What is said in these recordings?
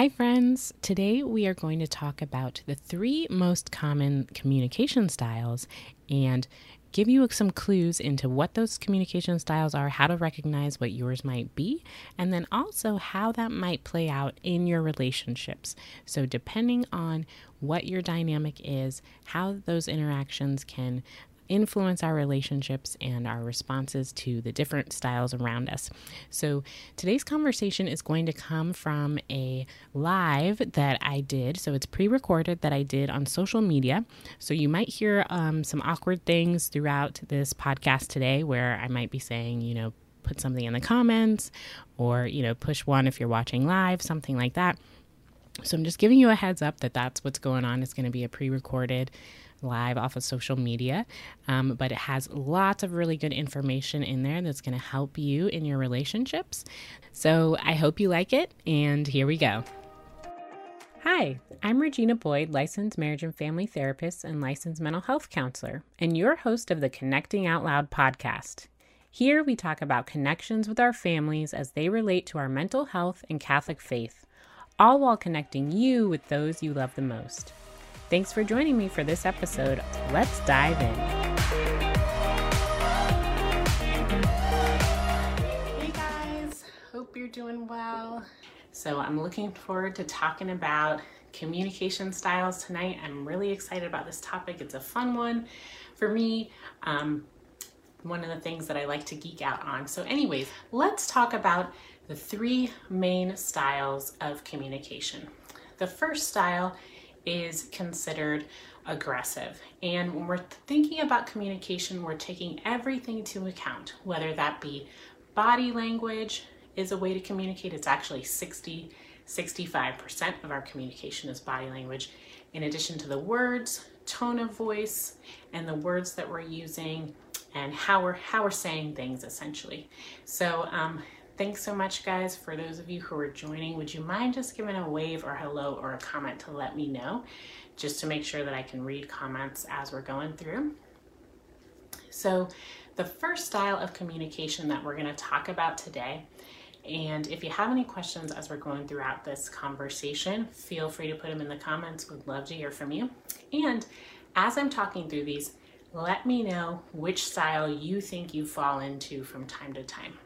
Hi, friends. Today we are going to talk about the three most common communication styles and give you some clues into what those communication styles are, how to recognize what yours might be, and then also how that might play out in your relationships. So, depending on what your dynamic is, how those interactions can influence our relationships and our responses to the different styles around us. So, today's conversation is going to come from a live that I did. So, it's pre recorded that I did on social media. So, you might hear um, some awkward things throughout this podcast today where I might be saying, you know, put something in the comments or, you know, push one if you're watching live, something like that. So I'm just giving you a heads up that that's what's going on. It's going to be a pre recorded live off of social media, um, but it has lots of really good information in there that's going to help you in your relationships. So I hope you like it, and here we go. Hi, I'm Regina Boyd, licensed marriage and family therapist and licensed mental health counselor, and your host of the Connecting Out Loud podcast. Here we talk about connections with our families as they relate to our mental health and Catholic faith, all while connecting you with those you love the most. Thanks for joining me for this episode. Let's dive in. Hey guys, hope you're doing well. So, I'm looking forward to talking about communication styles tonight. I'm really excited about this topic. It's a fun one for me. Um, one of the things that I like to geek out on. So, anyways, let's talk about the three main styles of communication. The first style is considered aggressive. And when we're thinking about communication, we're taking everything into account, whether that be body language is a way to communicate. It's actually 60, 65% of our communication is body language. In addition to the words, tone of voice, and the words that we're using and how we're how we're saying things essentially. So um, Thanks so much, guys. For those of you who are joining, would you mind just giving a wave or hello or a comment to let me know, just to make sure that I can read comments as we're going through? So, the first style of communication that we're going to talk about today, and if you have any questions as we're going throughout this conversation, feel free to put them in the comments. Would love to hear from you. And as I'm talking through these, let me know which style you think you fall into from time to time.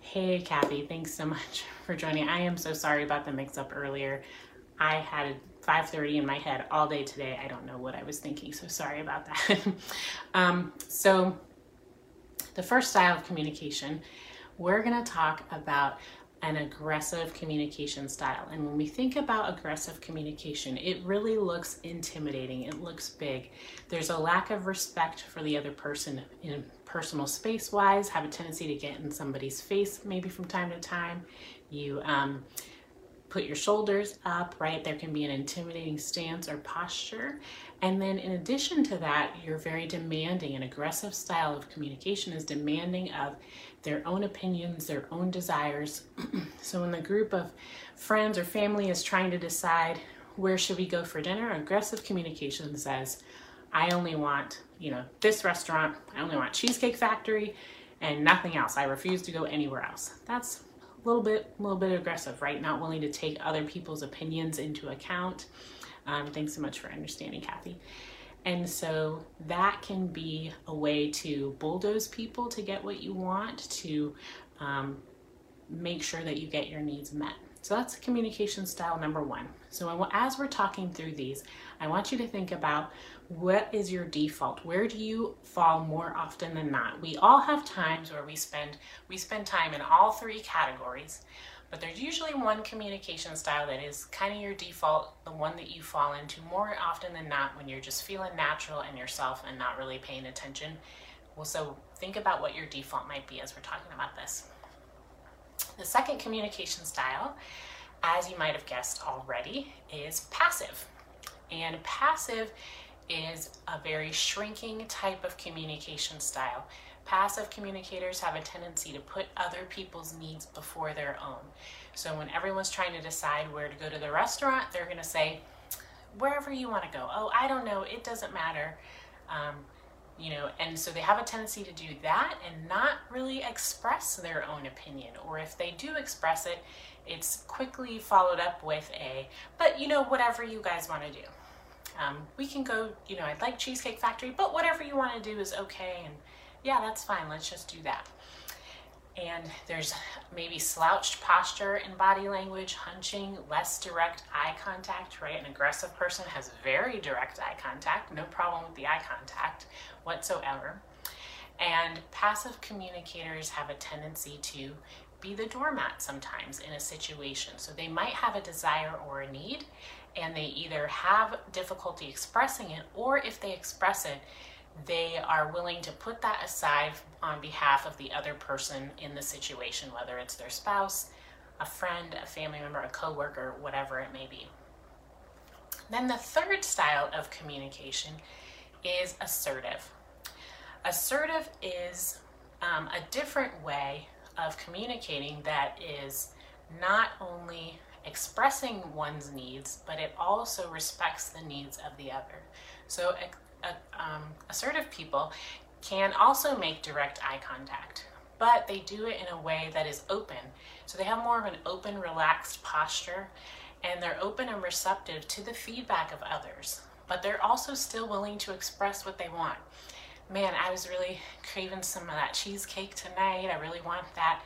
Hey, Kathy, thanks so much for joining. I am so sorry about the mix up earlier. I had 5:30 in my head all day today. I don't know what I was thinking, so sorry about that. um, so, the first style of communication, we're going to talk about an aggressive communication style. And when we think about aggressive communication, it really looks intimidating. It looks big. There's a lack of respect for the other person in personal space wise, have a tendency to get in somebody's face maybe from time to time. You um, put your shoulders up, right? There can be an intimidating stance or posture. And then, in addition to that, you're very demanding. An aggressive style of communication is demanding of their own opinions, their own desires. so, when the group of friends or family is trying to decide where should we go for dinner, aggressive communication says, I only want, you know, this restaurant, I only want Cheesecake Factory and nothing else. I refuse to go anywhere else. That's a little bit, a little bit aggressive, right? Not willing to take other people's opinions into account. Um, thanks so much for understanding, Kathy. And so that can be a way to bulldoze people to get what you want, to um, make sure that you get your needs met. So that's communication style number one. So as we're talking through these, I want you to think about what is your default? Where do you fall more often than not? We all have times where we spend we spend time in all three categories, but there's usually one communication style that is kind of your default, the one that you fall into more often than not when you're just feeling natural and yourself and not really paying attention. Well, so think about what your default might be as we're talking about this. The second communication style, as you might have guessed already, is passive. And passive is a very shrinking type of communication style. Passive communicators have a tendency to put other people's needs before their own. So when everyone's trying to decide where to go to the restaurant, they're going to say, wherever you want to go. Oh, I don't know. It doesn't matter. Um, you know, and so they have a tendency to do that and not really express their own opinion. Or if they do express it, it's quickly followed up with a, but you know, whatever you guys want to do. Um, we can go, you know, I'd like Cheesecake Factory, but whatever you want to do is okay. And yeah, that's fine. Let's just do that. And there's maybe slouched posture in body language, hunching, less direct eye contact, right? An aggressive person has very direct eye contact, no problem with the eye contact whatsoever. And passive communicators have a tendency to be the doormat sometimes in a situation. So they might have a desire or a need, and they either have difficulty expressing it, or if they express it, they are willing to put that aside on behalf of the other person in the situation, whether it's their spouse, a friend, a family member, a coworker, whatever it may be. Then the third style of communication is assertive. Assertive is um, a different way of communicating that is not only expressing one's needs, but it also respects the needs of the other. So, um, assertive people can also make direct eye contact, but they do it in a way that is open. So, they have more of an open, relaxed posture, and they're open and receptive to the feedback of others, but they're also still willing to express what they want man, I was really craving some of that cheesecake tonight. I really want that,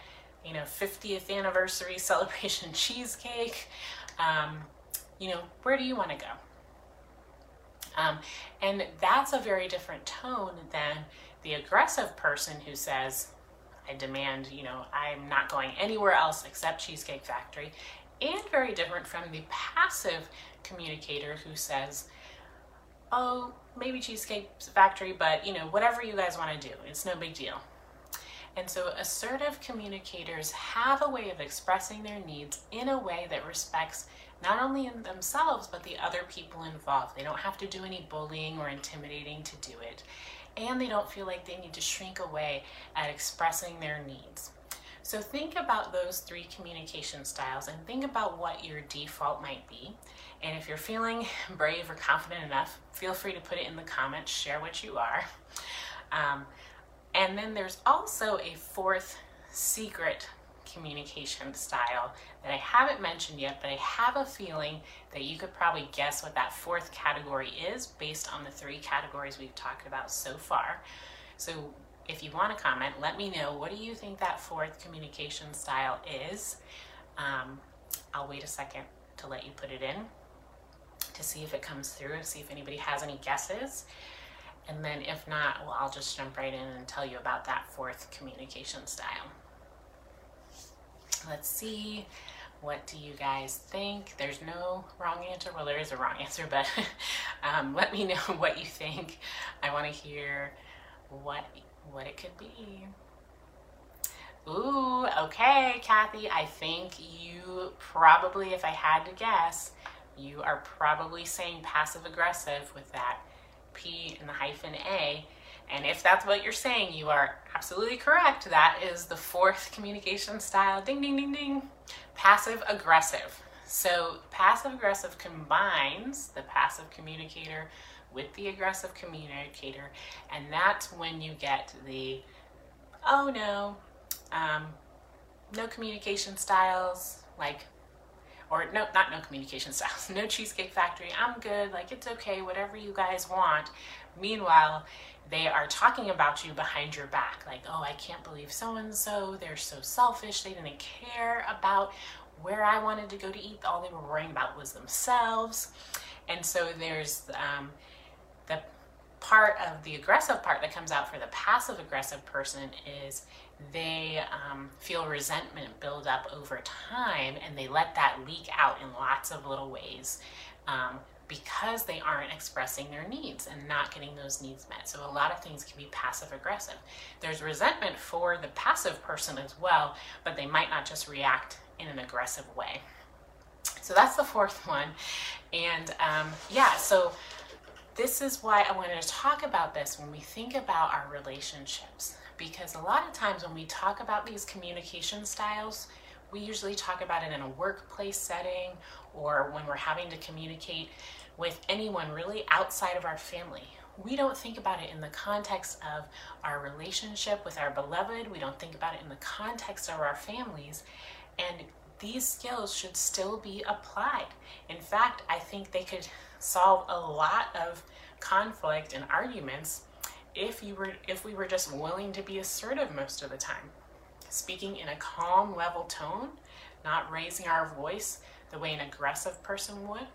you know, 50th anniversary celebration cheesecake. Um, you know, where do you want to go? Um, and that's a very different tone than the aggressive person who says, I demand, you know, I'm not going anywhere else except Cheesecake Factory. And very different from the passive communicator who says, oh, maybe Cheesecake Factory, but you know, whatever you guys want to do, it's no big deal. And so assertive communicators have a way of expressing their needs in a way that respects not only in themselves, but the other people involved. They don't have to do any bullying or intimidating to do it. And they don't feel like they need to shrink away at expressing their needs. So think about those three communication styles and think about what your default might be. And if you're feeling brave or confident enough, feel free to put it in the comments, share what you are. Um, and then there's also a fourth secret communication style that I haven't mentioned yet, but I have a feeling that you could probably guess what that fourth category is based on the three categories we've talked about so far. So if you want to comment, let me know what do you think that fourth communication style is. Um, I'll wait a second to let you put it in to see if it comes through, and see if anybody has any guesses. And then if not, well, I'll just jump right in and tell you about that fourth communication style. Let's see. What do you guys think? There's no wrong answer. Well, there is a wrong answer, but um, let me know what you think. I want to hear what what it could be. Ooh, okay, Kathy. I think you probably, if I had to guess, you are probably saying passive aggressive with that P and the hyphen A. And if that's what you're saying, you are absolutely correct. That is the fourth communication style. Ding, ding, ding, ding. Passive aggressive. So, passive aggressive combines the passive communicator with the aggressive communicator, and that's when you get the oh no, um, no communication styles, like or no, not no communication styles, no Cheesecake Factory, I'm good, like it's okay, whatever you guys want. Meanwhile, they are talking about you behind your back, like, oh, I can't believe so and so, they're so selfish, they didn't care about where I wanted to go to eat, all they were worrying about was themselves. And so there's um, the part of the aggressive part that comes out for the passive aggressive person is they um, feel resentment build up over time and they let that leak out in lots of little ways um, because they aren't expressing their needs and not getting those needs met. So, a lot of things can be passive aggressive. There's resentment for the passive person as well, but they might not just react in an aggressive way. So, that's the fourth one. And um, yeah, so this is why I wanted to talk about this when we think about our relationships because a lot of times when we talk about these communication styles, we usually talk about it in a workplace setting or when we're having to communicate with anyone really outside of our family. We don't think about it in the context of our relationship with our beloved. We don't think about it in the context of our families. And these skills should still be applied. In fact, I think they could solve a lot of conflict and arguments if you were if we were just willing to be assertive most of the time. Speaking in a calm level tone, not raising our voice the way an aggressive person would,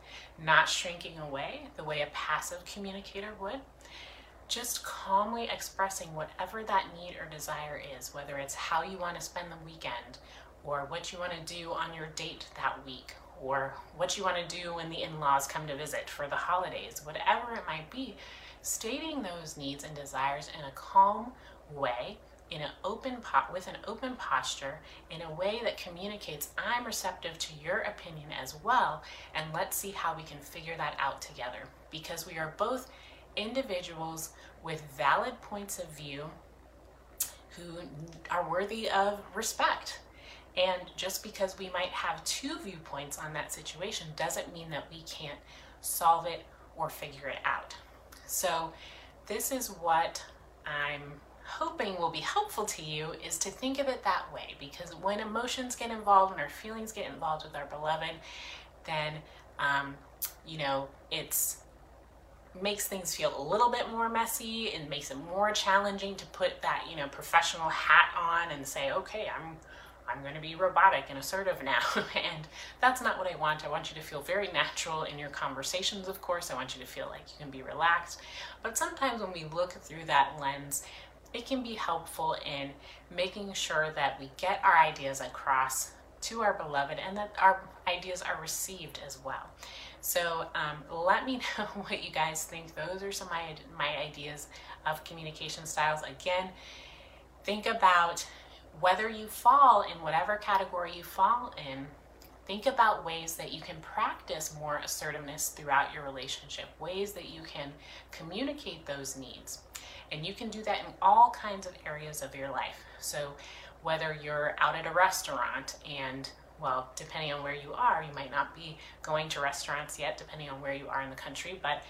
not shrinking away the way a passive communicator would. Just calmly expressing whatever that need or desire is, whether it's how you want to spend the weekend, or what you want to do on your date that week, or what you want to do when the in laws come to visit for the holidays, whatever it might be, stating those needs and desires in a calm way in an open pot with an open posture in a way that communicates I'm receptive to your opinion as well and let's see how we can figure that out together. Because we are both individuals with valid points of view who are worthy of respect and just because we might have two viewpoints on that situation doesn't mean that we can't solve it or figure it out. So this is what I'm hoping will be helpful to you is to think of it that way. Because when emotions get involved, and our feelings get involved with our beloved, then um, you know it's makes things feel a little bit more messy and makes it more challenging to put that you know professional hat on and say okay i'm i'm going to be robotic and assertive now and that's not what i want i want you to feel very natural in your conversations of course i want you to feel like you can be relaxed but sometimes when we look through that lens it can be helpful in making sure that we get our ideas across to our beloved and that our ideas are received as well. So um, let me know what you guys think. Those are some of my, my ideas of communication styles. Again, think about whether you fall in whatever category you fall in. Think about ways that you can practice more assertiveness throughout your relationship, ways that you can communicate those needs. And you can do that in all kinds of areas of your life. So, whether you're out at a restaurant and well, depending on where you are, you might not be going to restaurants yet, depending on where you are in the country, but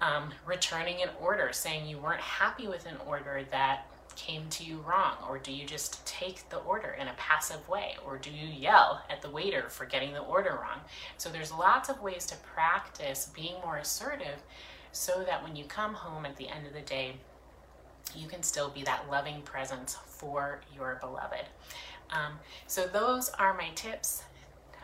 um, returning an order, saying you weren't happy with an order that came to you wrong? Or do you just take the order in a passive way? Or do you yell at the waiter for getting the order wrong? So there's lots of ways to practice being more assertive so that when you come home at the end of the day, you can still be that loving presence for your beloved. Um, so, those are my tips.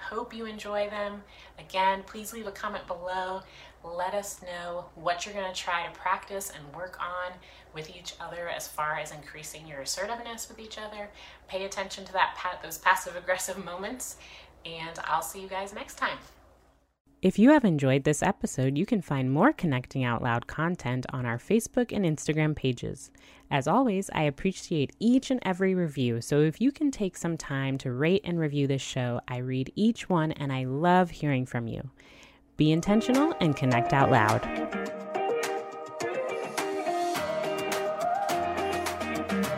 Hope you enjoy them. Again, please leave a comment below. Let us know what you're going to try to practice and work on with each other as far as increasing your assertiveness with each other. Pay attention to that pat those passive aggressive moments, and I'll see you guys next time. If you have enjoyed this episode, you can find more Connecting Out Loud content on our Facebook and Instagram pages. As always, I appreciate each and every review, so if you can take some time to rate and review this show, I read each one and I love hearing from you. Be intentional and connect out loud. thank you